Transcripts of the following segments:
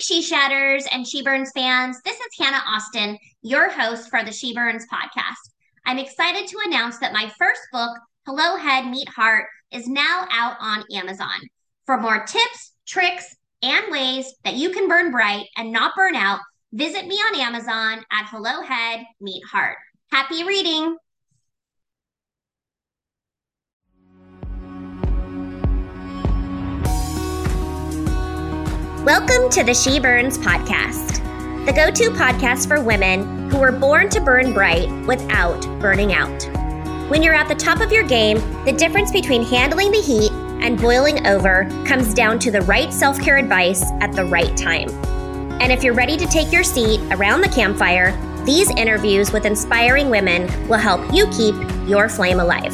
She Shatters and She Burns fans. This is Hannah Austin, your host for the She Burns podcast. I'm excited to announce that my first book, Hello Head Meet Heart, is now out on Amazon. For more tips, tricks, and ways that you can burn bright and not burn out, visit me on Amazon at Hello Head Meet Heart. Happy reading! Welcome to the She Burns podcast, the go to podcast for women who were born to burn bright without burning out. When you're at the top of your game, the difference between handling the heat and boiling over comes down to the right self care advice at the right time. And if you're ready to take your seat around the campfire, these interviews with inspiring women will help you keep your flame alive.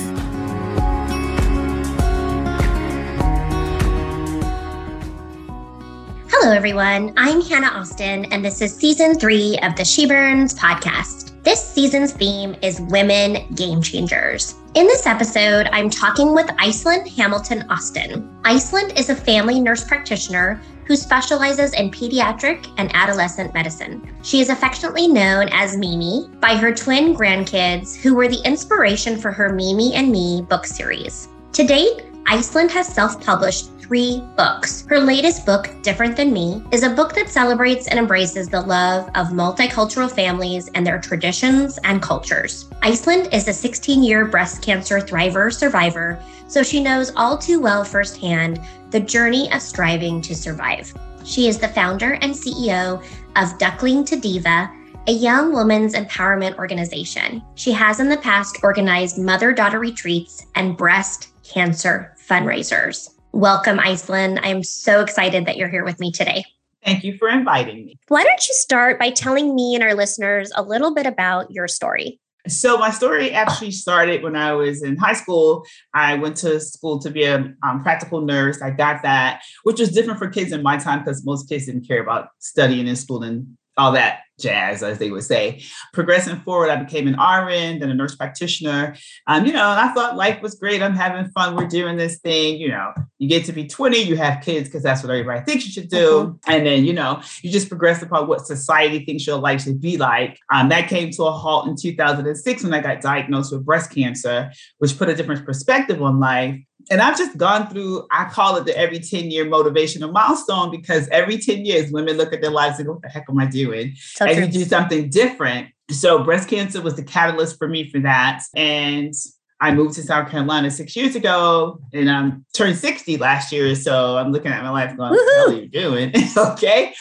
Hello, everyone. I'm Hannah Austin, and this is season three of the She Burns podcast. This season's theme is Women Game Changers. In this episode, I'm talking with Iceland Hamilton Austin. Iceland is a family nurse practitioner who specializes in pediatric and adolescent medicine. She is affectionately known as Mimi by her twin grandkids, who were the inspiration for her Mimi and Me book series. To date, Iceland has self published three books. Her latest book, Different Than Me, is a book that celebrates and embraces the love of multicultural families and their traditions and cultures. Iceland is a 16 year breast cancer thriver survivor, so she knows all too well firsthand the journey of striving to survive. She is the founder and CEO of Duckling to Diva, a young woman's empowerment organization. She has in the past organized mother daughter retreats and breast cancer fundraisers. Welcome, Iceland. I'm so excited that you're here with me today. Thank you for inviting me. Why don't you start by telling me and our listeners a little bit about your story? So, my story actually started when I was in high school. I went to school to be a um, practical nurse. I got that, which was different for kids in my time because most kids didn't care about studying in school and all that jazz, as they would say. Progressing forward, I became an RN, then a nurse practitioner. Um, you know, and I thought life was great. I'm having fun. We're doing this thing. You know, you get to be 20, you have kids because that's what everybody thinks you should do. Mm-hmm. And then, you know, you just progress upon what society thinks your life should be like. Um, that came to a halt in 2006 when I got diagnosed with breast cancer, which put a different perspective on life and I've just gone through, I call it the every 10 year motivational milestone because every 10 years women look at their lives and go, what the heck am I doing? So and true. you do something different. So breast cancer was the catalyst for me for that. And I moved to South Carolina six years ago and I am turned 60 last year. So I'm looking at my life going, what the hell are you doing? okay.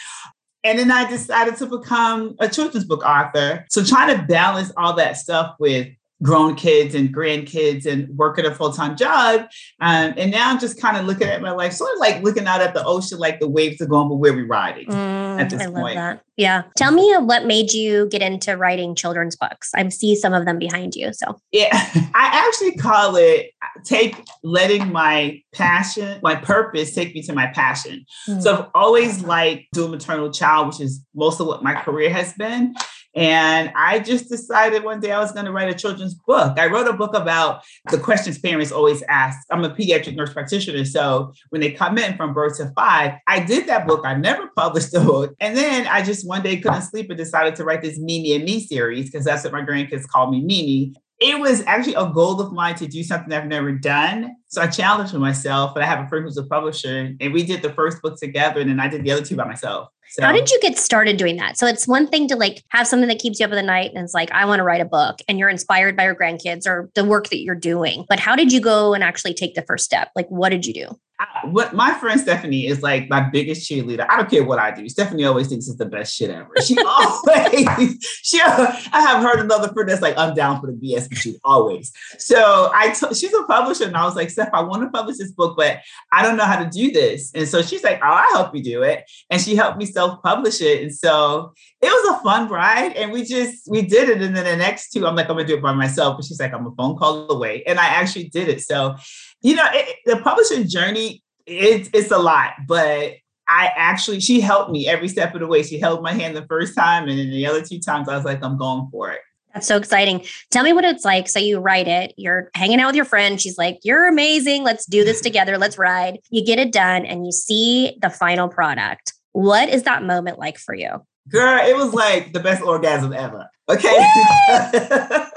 And then I decided to become a children's book author. So trying to balance all that stuff with grown kids and grandkids and working a full-time job. Um, and now I'm just kind of looking at my life, sort of like looking out at the ocean, like the waves are going, but where we riding mm, at this I point. That. Yeah. Tell me what made you get into writing children's books. I see some of them behind you. So yeah, I actually call it take letting my passion, my purpose take me to my passion. Mm. So I've always liked dual maternal child, which is most of what my career has been. And I just decided one day I was going to write a children's book. I wrote a book about the questions parents always ask. I'm a pediatric nurse practitioner. So when they come in from birth to five, I did that book. I never published the book. And then I just one day couldn't sleep and decided to write this Mimi and Me series because that's what my grandkids call me Mimi it was actually a goal of mine to do something I've never done. So I challenged myself, and I have a friend who's a publisher, and we did the first book together, and then I did the other two by myself. So, How did you get started doing that? So it's one thing to like have something that keeps you up in the night, and it's like I want to write a book, and you're inspired by your grandkids or the work that you're doing. But how did you go and actually take the first step? Like, what did you do? What my friend Stephanie is like my biggest cheerleader. I don't care what I do. Stephanie always thinks it's the best shit ever. She always, she, I have heard another friend that's like, I'm down for the BS, but she always. So I, t- she's a publisher, and I was like, Steph, I want to publish this book, but I don't know how to do this. And so she's like, Oh, I help you do it, and she helped me self-publish it. And so it was a fun ride, and we just we did it. And then the next two, I'm like, I'm gonna do it by myself, but she's like, I'm a phone call away, and I actually did it. So you know, it, the publishing journey, it's it's a lot, but I actually she helped me every step of the way. She held my hand the first time, and then the other two times I was like, I'm going for it. That's so exciting. Tell me what it's like. So you write it, you're hanging out with your friend. She's like, You're amazing. Let's do this together. Let's ride. You get it done and you see the final product. What is that moment like for you? Girl, it was like the best orgasm ever. Okay.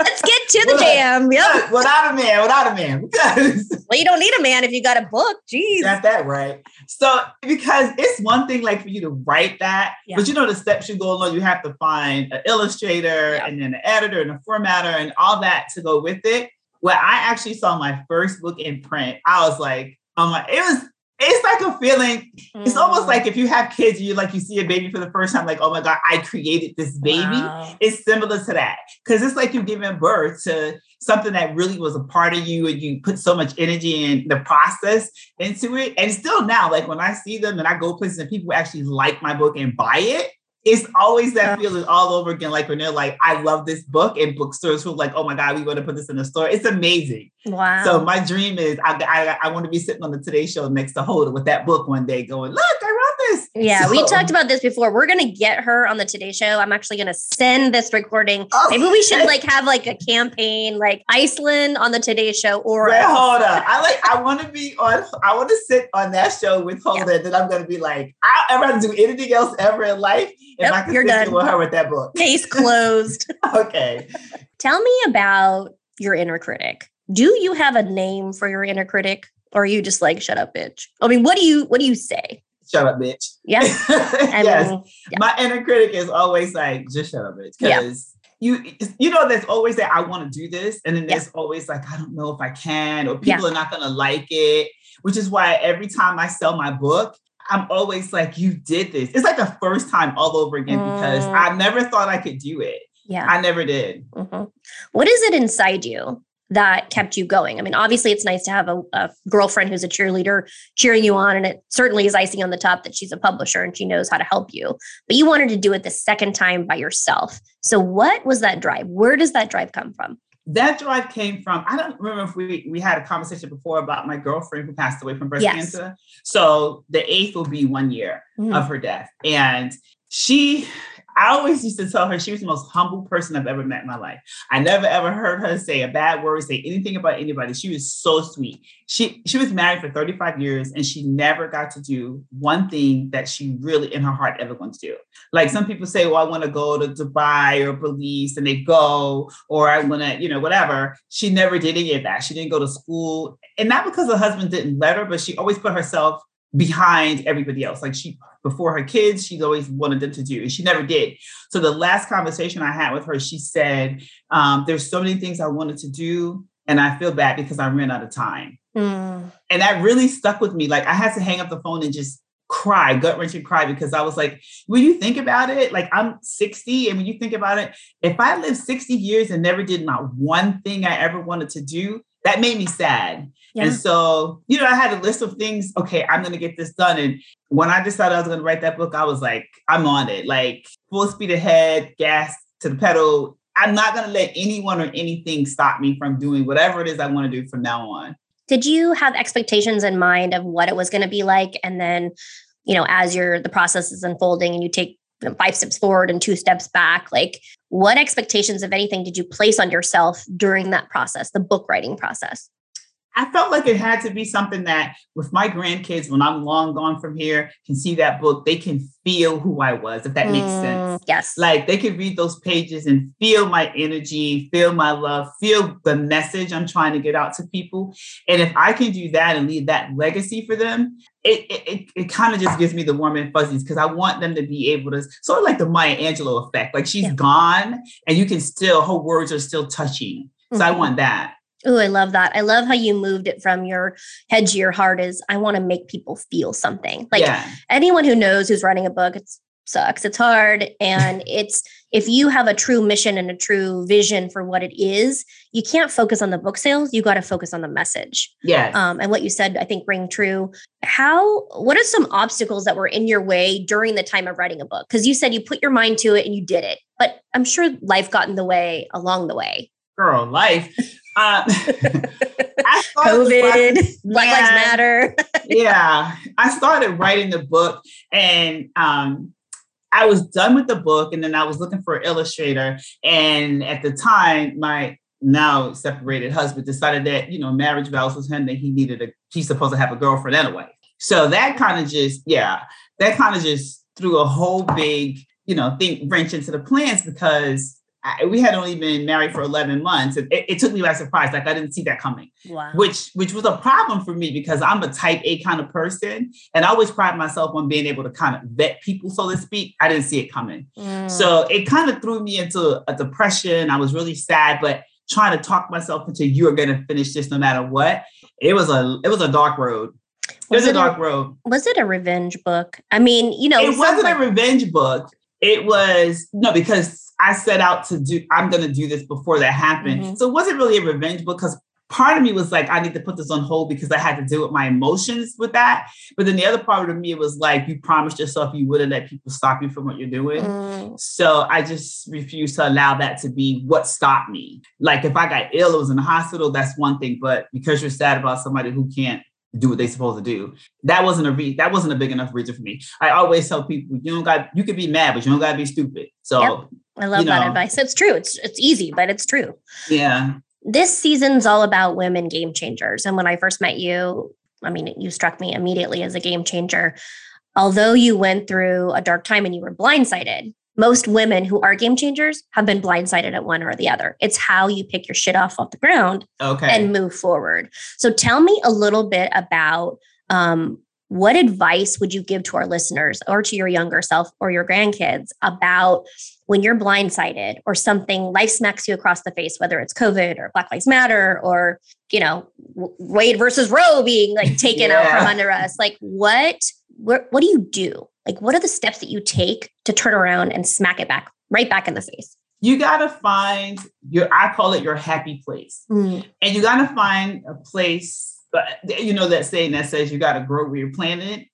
To the jam. Yep. Without a man, without a man. Because well, you don't need a man if you got a book. Jeez. That's that right. So because it's one thing like for you to write that, yeah. but you know the steps you go along, you have to find an illustrator yeah. and then an editor and a formatter and all that to go with it. When I actually saw my first book in print, I was like, oh my, it was it's like a feeling. Mm. It's almost like if you have kids, you like you see a baby for the first time, like, oh my God, I created this baby. Wow. It's similar to that. Cause it's like you're giving birth to something that really was a part of you and you put so much energy in the process into it. And still now, like when I see them and I go places and people actually like my book and buy it, it's always that feeling all over again. Like when they're like, I love this book, and bookstores who like, oh my God, we want to put this in the store. It's amazing. Wow. So my dream is I, I, I want to be sitting on the Today Show next to Hoda with that book one day going, look, I. Yeah, so, we talked about this before. We're gonna get her on the Today Show. I'm actually gonna send this recording. Oh, Maybe we should like have like a campaign, like Iceland on the Today Show or Wait, Hoda. I like I want to be on I want to sit on that show with Hoda. Yeah. Then I'm gonna be like, I'll ever do anything else ever in life if yep, I can you're done. with her with that book. Case closed. okay. Tell me about your inner critic. Do you have a name for your inner critic? Or are you just like, shut up, bitch? I mean, what do you what do you say? Shut up, bitch. Yeah. yes. Mean, yeah. My inner critic is always like, just shut up, bitch. Because yeah. you you know, there's always that I want to do this. And then there's yeah. always like, I don't know if I can, or people are not gonna like it. Which is why every time I sell my book, I'm always like, you did this. It's like the first time all over again mm. because I never thought I could do it. Yeah. I never did. Mm-hmm. What is it inside you that kept you going? I mean, obviously, it's nice to have a, a, girlfriend who's a cheerleader cheering you on, and it certainly is icing on the top that she's a publisher and she knows how to help you. But you wanted to do it the second time by yourself. So, what was that drive? Where does that drive come from? that drive came from i don't remember if we we had a conversation before about my girlfriend who passed away from breast yes. cancer so the eighth will be one year mm-hmm. of her death and she I always used to tell her she was the most humble person I've ever met in my life. I never ever heard her say a bad word, say anything about anybody. She was so sweet. She she was married for 35 years and she never got to do one thing that she really in her heart ever wanted to do. Like some people say, well, I want to go to Dubai or Belize and they go, or I want to, you know, whatever. She never did any of that. She didn't go to school. And not because her husband didn't let her, but she always put herself behind everybody else. Like she, before her kids, she's always wanted them to do, and she never did. So the last conversation I had with her, she said, um, "There's so many things I wanted to do, and I feel bad because I ran out of time." Mm. And that really stuck with me. Like I had to hang up the phone and just cry, gut wrenching cry, because I was like, when you think about it, like I'm 60, and when you think about it, if I lived 60 years and never did not one thing I ever wanted to do, that made me sad. Yeah. And so, you know, I had a list of things. Okay, I'm going to get this done. And when I decided I was going to write that book, I was like, I'm on it, like full speed ahead, gas to the pedal. I'm not going to let anyone or anything stop me from doing whatever it is I want to do from now on. Did you have expectations in mind of what it was going to be like? And then, you know, as your the process is unfolding and you take five steps forward and two steps back, like what expectations, if anything, did you place on yourself during that process, the book writing process? I felt like it had to be something that with my grandkids, when I'm long gone from here, can see that book, they can feel who I was, if that makes mm, sense. Yes. Like they can read those pages and feel my energy, feel my love, feel the message I'm trying to get out to people. And if I can do that and leave that legacy for them, it it, it, it kind of just gives me the warm and fuzzies because I want them to be able to sort of like the Maya Angelou effect. Like she's yeah. gone and you can still, her words are still touching. So mm-hmm. I want that. Oh, I love that. I love how you moved it from your head to your heart is I want to make people feel something. Like yeah. anyone who knows who's writing a book, it sucks. It's hard. And it's if you have a true mission and a true vision for what it is, you can't focus on the book sales. You got to focus on the message. Yeah. Um, and what you said, I think ring true. How what are some obstacles that were in your way during the time of writing a book? Because you said you put your mind to it and you did it. But I'm sure life got in the way along the way. Girl, life. Uh, COVID, Black Lives Matter. yeah, I started writing the book, and um, I was done with the book, and then I was looking for an illustrator. And at the time, my now separated husband decided that you know marriage vows was him that he needed a he's supposed to have a girlfriend anyway. So that kind of just yeah, that kind of just threw a whole big, you know, thing wrench into the plans because I, we had only been married for 11 months and it, it, took me by surprise like i didn't see that coming. Wow. which which was a problem for me because i'm a type a kind of person and i always pride myself on being able to kind of vet people so to speak. I didn't see it coming. Mm. so it kind of threw me into a depression. I was really sad but trying to talk myself into you're going to finish this no matter what it was a it was a dark road. It was, was it a dark a, road. was it a revenge book? I mean you know it, it wasn't like- a revenge book. It was no because I set out to do, I'm going to do this before that happened. Mm-hmm. So it wasn't really a revenge book because part of me was like, I need to put this on hold because I had to deal with my emotions with that. But then the other part of me was like, you promised yourself you wouldn't let people stop you from what you're doing. Mm. So I just refused to allow that to be what stopped me. Like if I got ill, it was in the hospital, that's one thing. But because you're sad about somebody who can't do what they supposed to do. That wasn't a re- that wasn't a big enough reason for me. I always tell people you don't got you could be mad, but you don't gotta be stupid. So yep. I love that know. advice. It's true. It's it's easy, but it's true. Yeah. This season's all about women game changers. And when I first met you, I mean, you struck me immediately as a game changer. Although you went through a dark time and you were blindsided, most women who are game changers have been blindsided at one or the other. It's how you pick your shit off off the ground okay. and move forward. So tell me a little bit about um, what advice would you give to our listeners or to your younger self or your grandkids about when you're blindsided or something life smacks you across the face whether it's covid or black lives matter or you know wade versus roe being like taken yeah. out from under us like what what, what do you do like what are the steps that you take to turn around and smack it back right back in the face you got to find your i call it your happy place mm. and you got to find a place but you know that saying that says you got to grow where you're planted.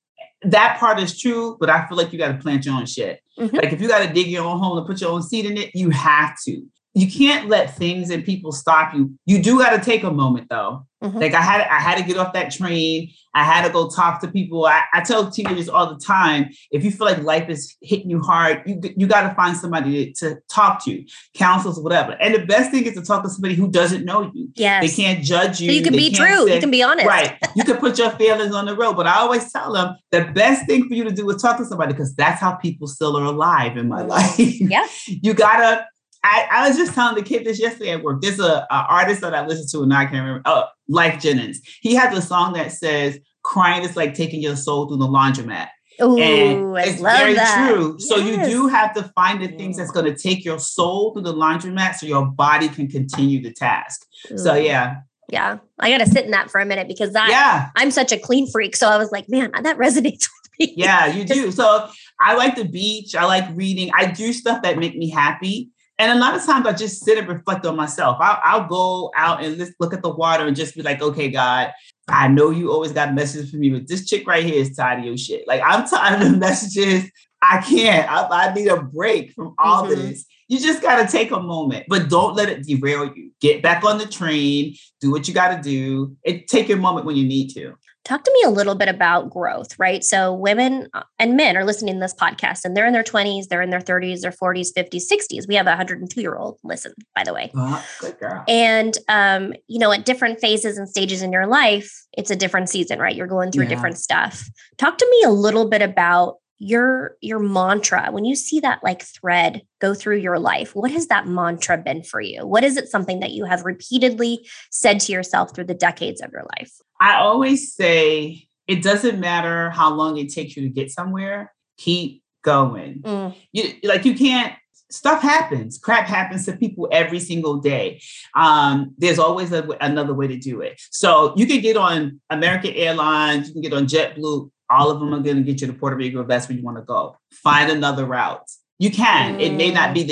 That part is true, but I feel like you got to plant your own shit. Mm-hmm. Like if you got to dig your own hole and put your own seed in it, you have to. You can't let things and people stop you. You do got to take a moment though Mm-hmm. Like I had I had to get off that train. I had to go talk to people. I, I, tell teenagers all the time, if you feel like life is hitting you hard, you you got to find somebody to, to, talk to, counselors, whatever. And the best thing is to talk to somebody who doesn't know you. Yes. They can't judge you. So you can be true. Say, you can be honest. Right. You can put your feelings on the road. But I always tell them the best thing for you to do is talk to somebody because that's how people still are alive in my life. Yeah. you gotta I, I, was just telling the kid this yesterday at work. There's a, a artist that I listen to, and I can't remember. Oh, Lyfe Jennings. He has a song that says, "Crying is like taking your soul through the laundromat." Ooh, and I it's very that. true. Yes. So you do have to find the things that's going to take your soul through the laundromat, so your body can continue the task. Ooh. So yeah. Yeah, I got to sit in that for a minute because that yeah. I'm such a clean freak. So I was like, man, that resonates with me. Yeah, you do. So I like the beach. I like reading. I do stuff that make me happy. And a lot of times I just sit and reflect on myself. I'll, I'll go out and just look at the water and just be like, okay, God, I know you always got messages for me, but this chick right here is tired of your shit. Like I'm tired of the messages. I can't. I, I need a break from all mm-hmm. this. You just got to take a moment, but don't let it derail you. Get back on the train, do what you got to do, and take your moment when you need to. Talk to me a little bit about growth, right? So, women uh, and men are listening to this podcast and they're in their 20s, they're in their 30s, their 40s, 50s, 60s. We have a 102 year old listen, by the way. Uh, good girl. And, um, you know, at different phases and stages in your life, it's a different season, right? You're going through yeah. different stuff. Talk to me a little bit about your your mantra when you see that like thread go through your life what has that mantra been for you what is it something that you have repeatedly said to yourself through the decades of your life i always say it doesn't matter how long it takes you to get somewhere keep going mm. you like you can't stuff happens crap happens to people every single day um, there's always a, another way to do it so you can get on american airlines you can get on jetblue all of them are going to get you to Puerto Rico if that's where you want to go. Find another route. You can. Mm. It may not be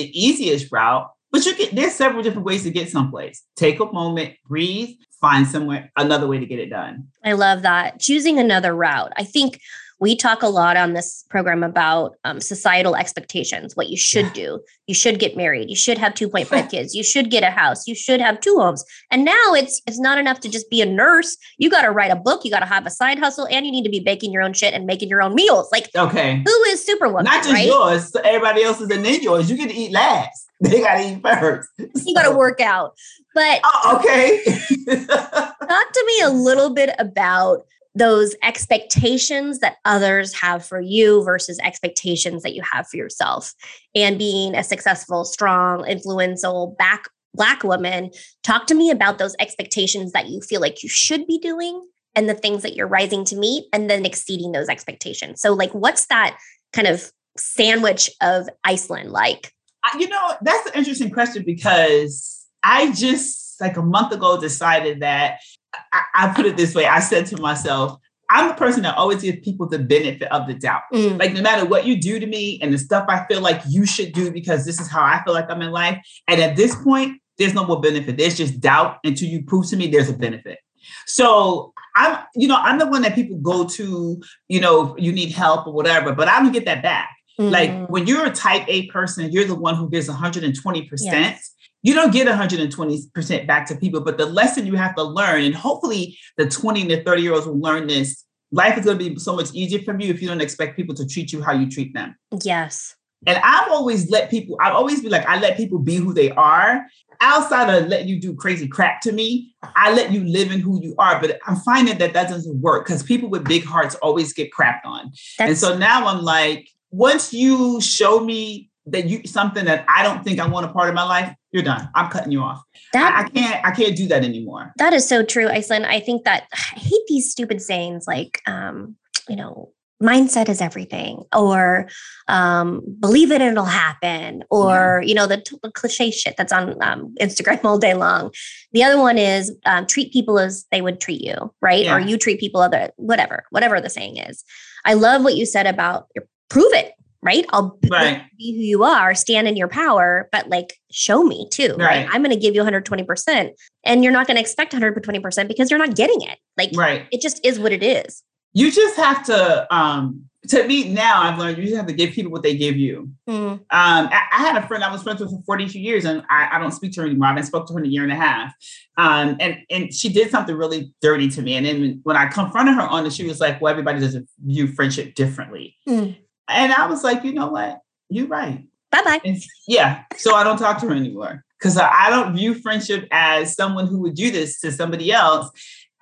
find somewhere another way to get it done. I love that. Choosing another route. I think we talk a lot on this program about um, societal expectations, what you should do. You should get married. You should have 2.5 kids. You should get a house. You should have two homes. And now it's it's not enough to just be a nurse. You got to write a book. You got to have a side hustle, and you need to be baking your own shit and making your own meals. Like, okay, who is Superwoman? Not just right? yours. So everybody else's and then yours. You get to eat last. They got to eat first. You got to work out. But oh, okay. talk to me a little bit about those expectations that others have for you versus expectations that you have for yourself. And being a successful strong influential back black woman talk to me about those expectations that you feel like you should be doing and the things that you're rising to meet and then exceeding those expectations. So like what's that kind of sandwich of iceland like? You know that's an interesting question because i just like a month ago decided that I, I, put it this way I said to myself, I'm the person that always gives people the benefit of the doubt. Mm. Like, no matter what you do to me and the stuff I feel like you should do because this is how I feel like I'm in life. And at this point, there's no more benefit. There's just doubt until you prove to me there's a benefit. So I'm, you know, I'm the one that people go to, you know, you need help or whatever, but I don't get that back. Mm. Like when you're a type A person, you're the one who gives 120%. Yes you don't get 120% back to people, but the lesson you have to learn, and hopefully the 20 to 30 year olds will learn this. Life is going to be so much easier for you if you don't expect people to treat you how you treat them. Yes. And I've always let people, I've always be like, I let people be who they are. Outside of letting you do crazy crap to me, I let you live in who you are. But I'm finding that that doesn't work because people with big hearts always get crapped on. That's- and so now I'm like, once you show me that you something that I don't think I want a part of my life, you're done. I'm cutting you off. That, I, I, can't I can't do that anymore. That is so true, Iceland. I think that I hate these stupid sayings like um, you know, mindset is everything or um, believe it and it'll happen or yeah. you know the, the, cliche shit that's on um, instagram all day long the other one is um, treat people as they would treat you right yeah. or you treat people other whatever whatever the saying is i love what you said about prove it right? I'll right. be who you are, stand in your power, but like show me too, right? I'm going to give you 120% and you're not going to expect 120% because you're not getting it. Like right. it just is what it is. You just have to um to me now I've learned you just have to give people what they give you. Mm. Um I, I, had a friend I was friends with for 42 years and I, I don't speak to her anymore. I haven't spoke to her in a year and a half. Um and and she did something really dirty to me. And then when I confronted her on it, she was like, Well, everybody does view friendship differently. Mm. And I was like, you know what? You're right. Bye bye. Yeah. So I don't talk to her anymore because I don't view friendship as someone who would do this to somebody else.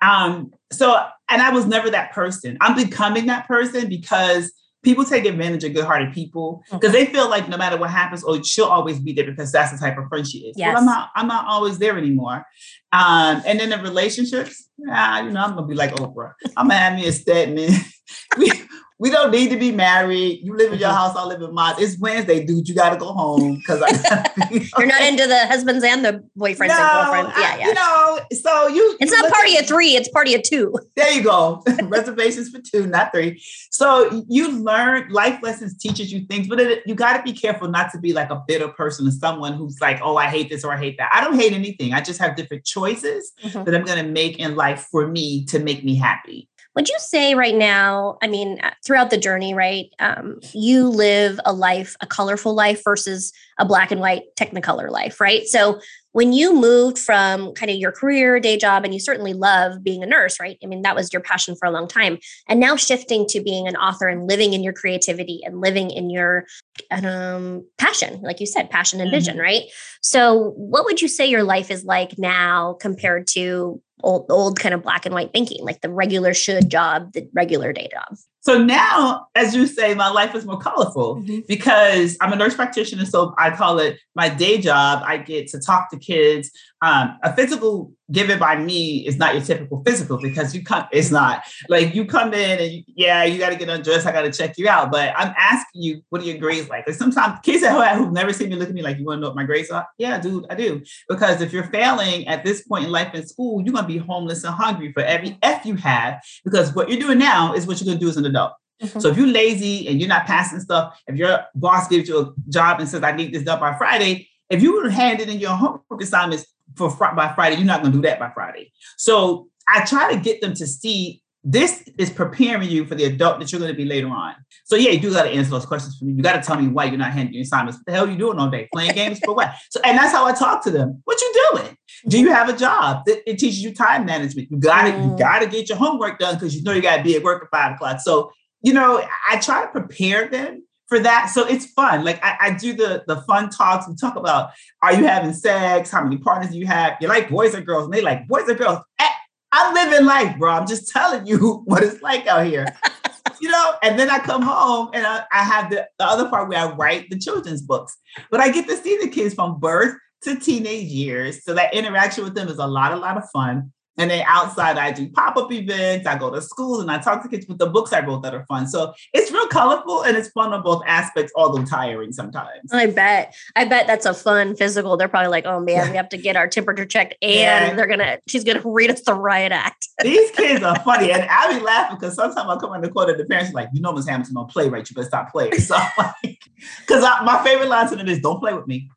Um, so, and I was never that person. I'm becoming that person because people take advantage of good-hearted people because okay. they feel like no matter what happens, oh, she'll always be there because that's the type of friend she is. Yes. Well, I'm not. I'm not always there anymore. Um, and then the relationships, ah, you know, I'm gonna be like Oprah. I'm gonna have me a statement. we we don't need to be married. You live in your mm-hmm. house, I live in mine. It's Wednesday, dude. You got to go home because you're not into the husbands and the boyfriends no, and girlfriends. Yeah, yeah. You know, so you. It's you not party of three. It's party of two. There you go. Reservations for two, not three. So you learn life lessons teaches you things, but it, you got to be careful not to be like a bitter person or someone who's like, oh, I hate this or I hate that. I don't hate anything. I just have different choices mm-hmm. that I'm going to make in life for me to make me happy. Would you say right now, I mean, uh, throughout the journey, right, um, you live a life, a colorful life versus a black and white technicolor life, right? So when you moved from kind of your career, day job, and you certainly love being a nurse, right? I mean, that was your passion for a long time. And now shifting to being an author and living in your creativity and living in your um, passion, like you said, passion and vision, mm-hmm. right? So, what would you say your life is like now compared to old, old kind of black and white thinking, like the regular should job, the regular day job? So now, as you say, my life is more colorful mm-hmm. because I'm a nurse practitioner. So I call it my day job. I get to talk to kids. Um, a physical given by me is not your typical physical because you come, it's not like you come in and you, yeah, you got to get undressed. I got to check you out. But I'm asking you, what are your grades like? Like sometimes kids at home who've never seen me look at me like, you want to know what my grades are? Yeah, dude, I do. Because if you're failing at this point in life in school, you're going to be homeless and hungry for every F you have because what you're doing now is what you're going to do as an adult. Mm-hmm. So if you're lazy and you're not passing stuff, if your boss gives you a job and says, I need this done by Friday, if you would hand it in your homework assignments for by Friday, you're not going to do that by Friday. So I try to get them to see this is preparing you for the adult that you're going to be later on. So yeah, you do got to answer those questions for me. You got to tell me why you're not handing your assignments. What the hell are you doing all day? Playing games for what? So and that's how I talk to them. What you doing? Do you have a job? It, it teaches you time management. You got to mm. you got to get your homework done because you know you got to be at work at five o'clock. So you know, I try to prepare them for that. So it's fun. Like I, I, do the the fun talks. We talk about are you having sex? How many partners do you have? You like boys or girls? And they like boys or girls. Eh, I'm living life, bro. I'm just telling you what it's like out here. you know, and then I come home and I, I have the, the other part where I write the children's books. But I get to see the kids from birth to teenage years. So that interaction with them is a lot, a lot of fun. And then outside, I do pop up events. I go to schools and I talk to kids with the books I wrote that are fun. So it's real colorful and it's fun on both aspects, although tiring sometimes. I bet. I bet that's a fun physical. They're probably like, oh man, we have to get our temperature checked and yeah. they're going to, she's going to read us the riot act. These kids are funny. And I be laughing because sometimes I come in the court and the parents are like, you know, Miss Hamilton don't play right. You better stop playing. So like, because my favorite line to them is don't play with me.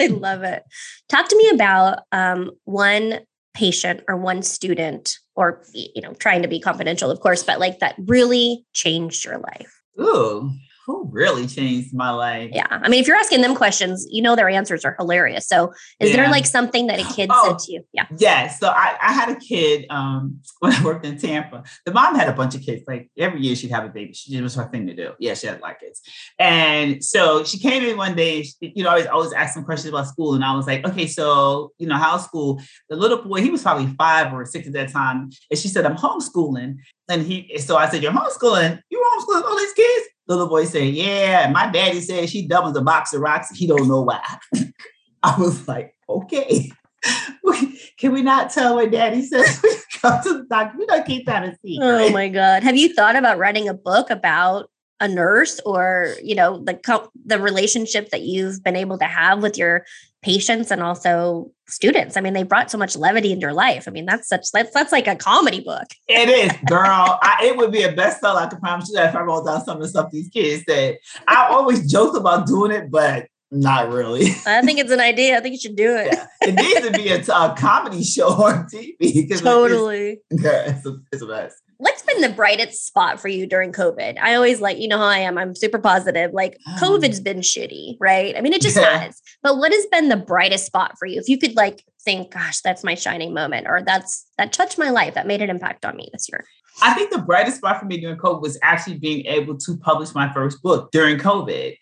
I love it. Talk to me about um, one patient or one student or you know trying to be confidential of course but like that really changed your life. Ooh who really changed my life? Yeah. I mean, if you're asking them questions, you know their answers are hilarious. So is yeah. there like something that a kid oh, said to you? Yeah. Yeah. So I, I had a kid um, when I worked in Tampa. The mom had a bunch of kids. Like every year she'd have a baby. She, it was her thing to do. Yeah, she had like kids. And so she came in one day, she, you know, I was always asking questions about school. And I was like, okay, so, you know, how's school? The little boy, he was probably five or six at that time. And she said, I'm homeschooling. And he, so I said, You're homeschooling? You homeschooling all these kids? Little boy said, Yeah, my daddy said she doubles a box of rocks. He don't know why. I was like, Okay. Can we not tell what daddy says we come to the doctor? We don't keep that a secret. Oh my God. Have you thought about writing a book about a nurse or, you know, the the relationship that you've been able to have with your patients and also students. I mean, they brought so much levity into your life. I mean, that's such that's that's like a comedy book. It is, girl. I, it would be a bestseller. I can promise you that if I wrote down some of the stuff these kids said. I always joke about doing it, but not really. I think it's an idea. I think you should do it. Yeah. It needs to be a, a comedy show on TV. Totally. It's, yeah, it's a, it's a mess what's been the brightest spot for you during COVID? I always like, you know how I am. I'm super positive. Like COVID's been shitty, right? I mean, it just yeah. has. But what has been the brightest spot for you? If you could like think, gosh, that's my shining moment, or that's that touched my life, that made an impact on me this year. I think the brightest spot for me during COVID was actually being able to publish my first book during COVID.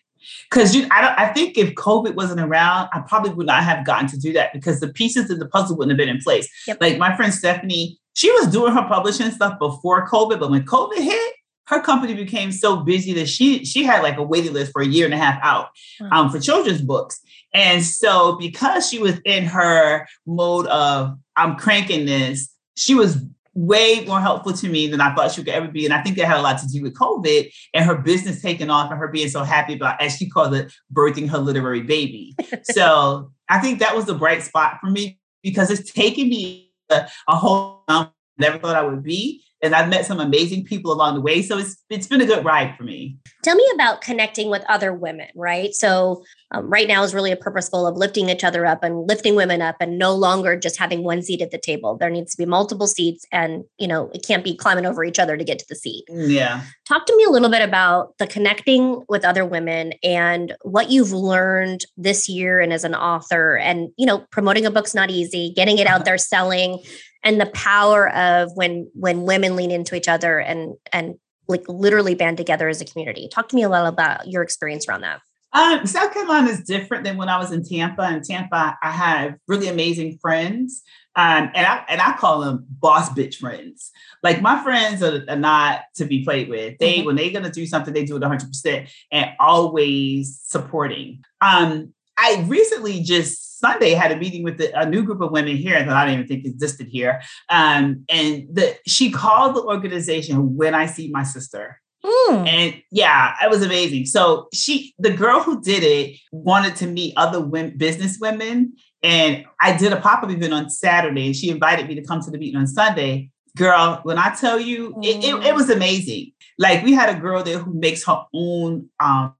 Because you, I, don't, I think if COVID wasn't around, I probably would not have gotten to do that because the pieces of the puzzle wouldn't have been in place. Yep. Like my friend Stephanie, she was doing her publishing stuff before COVID, but when COVID hit, her company became so busy that she she had like a waiting list for a year and a half out um, for children's books. And so because she was in her mode of I'm cranking this, she was way more helpful to me than I thought she could ever be. And I think that had a lot to do with COVID and her business taking off and her being so happy about, as she called it, birthing her literary baby. so I think that was the bright spot for me because it's taken me a, a whole um, never thought I would be and I've met some amazing people along the way. So it's it's been a good ride for me. Tell me about connecting with other women, right? So um, right now is really a purposeful of lifting each other up and lifting women up, and no longer just having one seat at the table. There needs to be multiple seats, and you know it can't be climbing over each other to get to the seat. Yeah. Talk to me a little bit about the connecting with other women and what you've learned this year, and as an author, and you know promoting a book's not easy. Getting it out there, selling and the power of when when women lean into each other and and like literally band together as a community. Talk to me a little about your experience around that. Um, South Carolina is different than when I was in Tampa. In Tampa, I have really amazing friends, um, and I and I call them boss bitch friends. Like my friends are, are not to be played with. They mm-hmm. when they're gonna do something, they do it 100 percent and always supporting. Um, I recently just Sunday had a meeting with the, a new group of women here that I didn't even think existed here. Um, and the, she called the organization When I See My Sister. Mm. And yeah, it was amazing. So she, the girl who did it, wanted to meet other women, business women, and I did a pop up event on Saturday. And she invited me to come to the meeting on Sunday. Girl, when I tell you, mm. it, it, it was amazing. Like we had a girl there who makes her own um,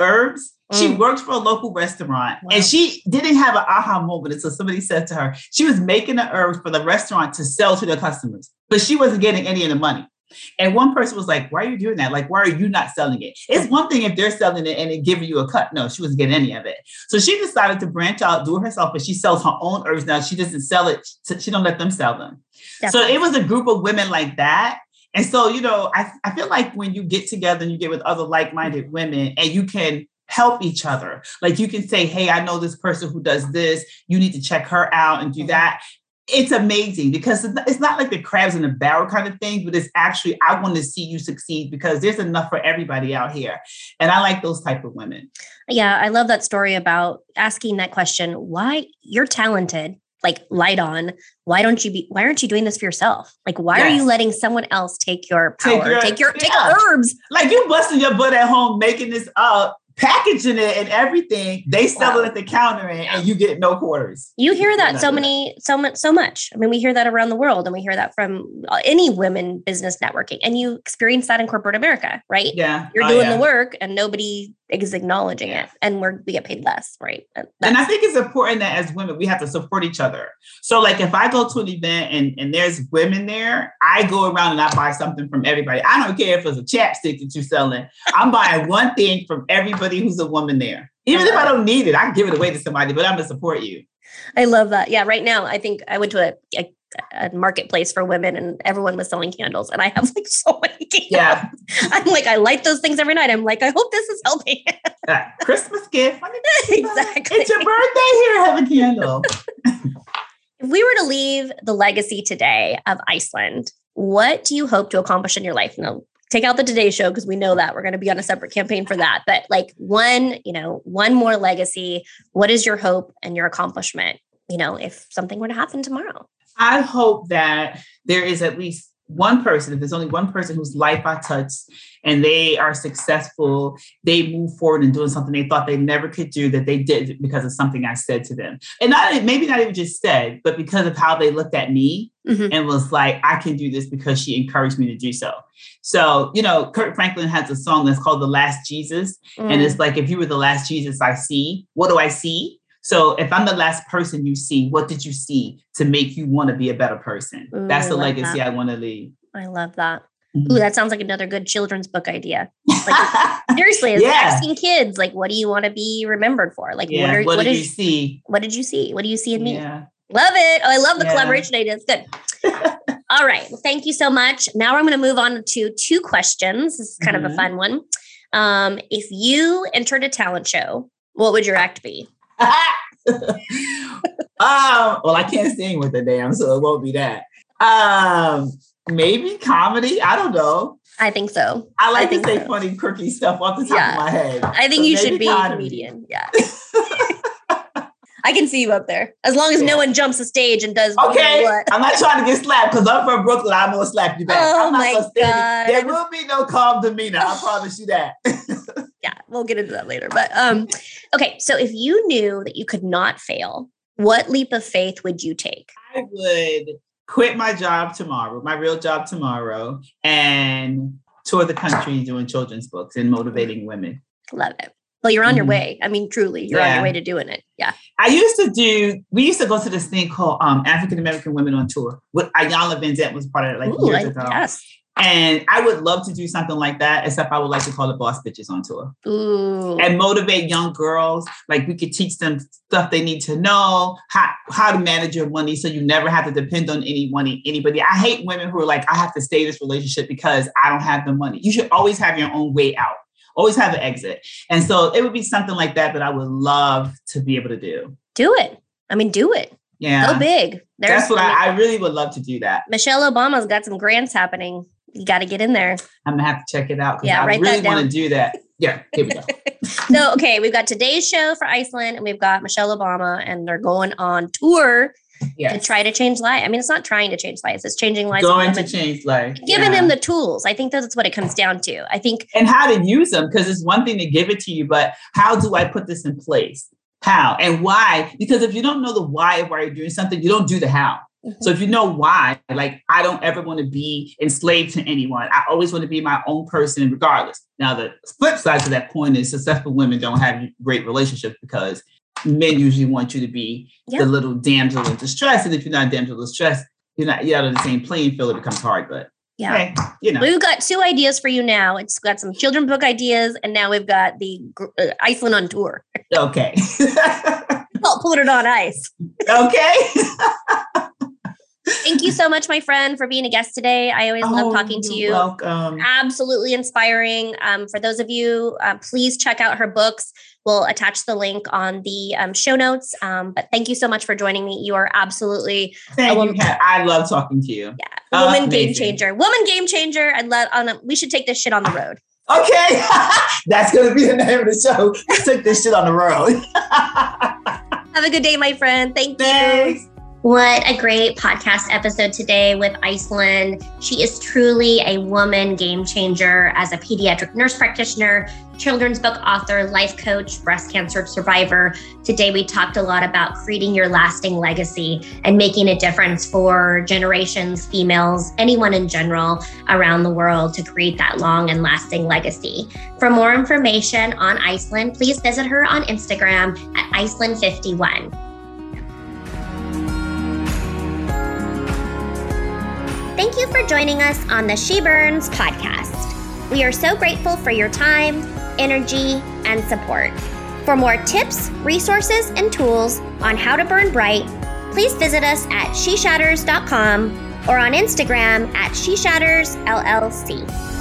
herbs Mm. She worked for a local restaurant wow. and she didn't have an aha moment until somebody said to her, she was making the herbs for the restaurant to sell to their customers, but she wasn't getting any of the money. And one person was like, Why are you doing that? Like, why are you not selling it? It's one thing if they're selling it and they giving you a cut. No, she wasn't getting any of it. So she decided to branch out, do it herself, but she sells her own herbs now. She doesn't sell it, she don't let them sell them. Definitely. So it was a group of women like that. And so, you know, I, I feel like when you get together and you get with other like minded women and you can help each other. Like you can say, hey, I know this person who does this. You need to check her out and do mm-hmm. that. It's amazing because it's not like the crabs in a barrel kind of thing, but it's actually I want to see you succeed because there's enough for everybody out here, and I like those type of women. Yeah, I love that story about asking that question. Why you're talented, like light on. Why don't you be? Why aren't you doing this for yourself? Like, why yes. are you letting someone else take your power, take your take your, yeah. take herbs? Like you busting your butt at home making this up packaging it and everything. They sell wow. it at the counter and, and, you get no quarters. You hear that so many, so much, so much. I mean, we hear that around the world and we hear that from uh, any women business networking. And you experience that in corporate America, right? Yeah. You're oh, doing yeah. the work and nobody is acknowledging it and we're we get paid less right? That's- and i think it's important that as women we have to support each other. So like if i go to an event and, and there's women there i go around and i buy something from everybody. I don't care if it's a chapstick that you're selling. I'm buying one thing from everybody who's a woman there. Even if i don't need it i can give it away to somebody but i'm gonna support you. I love that. Yeah, right now I think I went to a, a a marketplace for women and everyone was selling candles and I have like so many candles. Yeah. I'm like, I light those things every night. I'm like, I hope this is helping. uh, Christmas gift. exactly. It's your birthday here. Have a candle. if we were to leave the legacy today of Iceland, what do you hope to accomplish in your life? Now, take out the Today Show because we know that we're going to be on a separate campaign for that. But like one, you know, one more legacy. What is your hope and your accomplishment? You know, if something were to happen tomorrow. I hope that there is at least one person, if there's only one person whose life I touch and they are successful, they move forward in doing something they thought they never could do that they did because of something I said to them. And not maybe not even just said, but because of how they looked at me mm-hmm. and was like, I can do this because she encouraged me to do so. So, you know, Kirk Franklin has a song that's called The Last Jesus. Mm. And it's like, if you were the last Jesus I see, what do I see? So if I'm the last person you see, what did you see to make you want to be a better person? Ooh, That's the legacy that. I want to leave. I love that. Mm-hmm. Ooh, that sounds like another good children's book idea. Like, seriously, as yeah. asking kids, like, what do you want to be remembered for? Like, yeah. what, are, what, what did you see? What did you see? What do you see in me? Yeah. Love it. Oh, I love the collaboration ideas. Good. All right. Well, thank you so much. Now I'm going to move on to two questions. This is kind mm-hmm. of a mm-hmm. fun one. Um, if you entered a talent show, what would your act be? um, well, I can't sing with the damn, so it won't be that. Um, maybe comedy. I don't know. I think so. I like I to say so. funny, quirky stuff off the top yeah. of my head. I think you should be comedy. a comedian. Yeah. I can see you up there. As long as yeah. no one jumps the stage and does okay. I'm not trying to get slapped because I'm from Brooklyn. I'm gonna slap you back. Oh I'm not my God. There will be no calm demeanor. I promise you that. yeah, we'll get into that later. But um, okay, so if you knew that you could not fail, what leap of faith would you take? I would quit my job tomorrow, my real job tomorrow, and tour the country doing children's books and motivating women. Love it. Well, you're on mm-hmm. your way. I mean, truly, you're yeah. on your way to doing it. Yeah. I used to do, we used to go to this thing called um, African American Women on Tour. With Iyanla Vanzant was part of it like Ooh, years ago. Yes. And I would love to do something like that, except I would like to call it Boss Bitches on Tour. Ooh. And motivate young girls. Like we could teach them stuff they need to know, how, how to manage your money so you never have to depend on anyone, anybody. I hate women who are like, I have to stay this relationship because I don't have the money. You should always have your own way out. Always have an exit. And so it would be something like that that I would love to be able to do. Do it. I mean, do it. Yeah. Go big. There's, That's what I, I really would love to do that. Michelle Obama's got some grants happening you got to get in there. I'm gonna have to check it out. Yeah, I really want to do that. Yeah, here we go. so, okay, we've got today's show for Iceland, and we've got Michelle Obama, and they're going on tour yes. to try to change lives. I mean, it's not trying to change lives; it's changing lives. Going to change lives. Giving yeah. them the tools. I think that's what it comes down to. I think, and how to use them because it's one thing to give it to you, but how do I put this in place? How and why? Because if you don't know the why of why you're doing something, you don't do the how. Mm-hmm. So if you know why, like I don't ever want to be enslaved to anyone. I always want to be my own person regardless. Now the flip side to that point is successful women don't have great relationships because men usually want you to be yep. the little damsel in distress. And if you're not damsel in distress, you're not you're out of the same playing field, it becomes hard. But yeah, hey, you know. We've got two ideas for you now. It's got some children book ideas, and now we've got the uh, Iceland on tour. Okay. I'll put it on ice. Okay. Thank you so much, my friend, for being a guest today. I always oh, love talking to you. Welcome. Absolutely inspiring. Um, for those of you, uh, please check out her books. We'll attach the link on the um, show notes. Um, but thank you so much for joining me. You are absolutely. Thank woman, you. I love talking to you. Yeah, woman uh, game changer. Woman game changer. I love. On a, we should take this shit on the road. Okay, that's gonna be the name of the show. Let's take this shit on the road. Have a good day, my friend. Thank Thanks. you. What a great podcast episode today with Iceland. She is truly a woman game changer as a pediatric nurse practitioner, children's book author, life coach, breast cancer survivor. Today, we talked a lot about creating your lasting legacy and making a difference for generations, females, anyone in general around the world to create that long and lasting legacy. For more information on Iceland, please visit her on Instagram at Iceland51. Thank you for joining us on the She Burns podcast. We are so grateful for your time, energy, and support. For more tips, resources, and tools on how to burn bright, please visit us at sheshatters.com or on Instagram at sheshattersllc.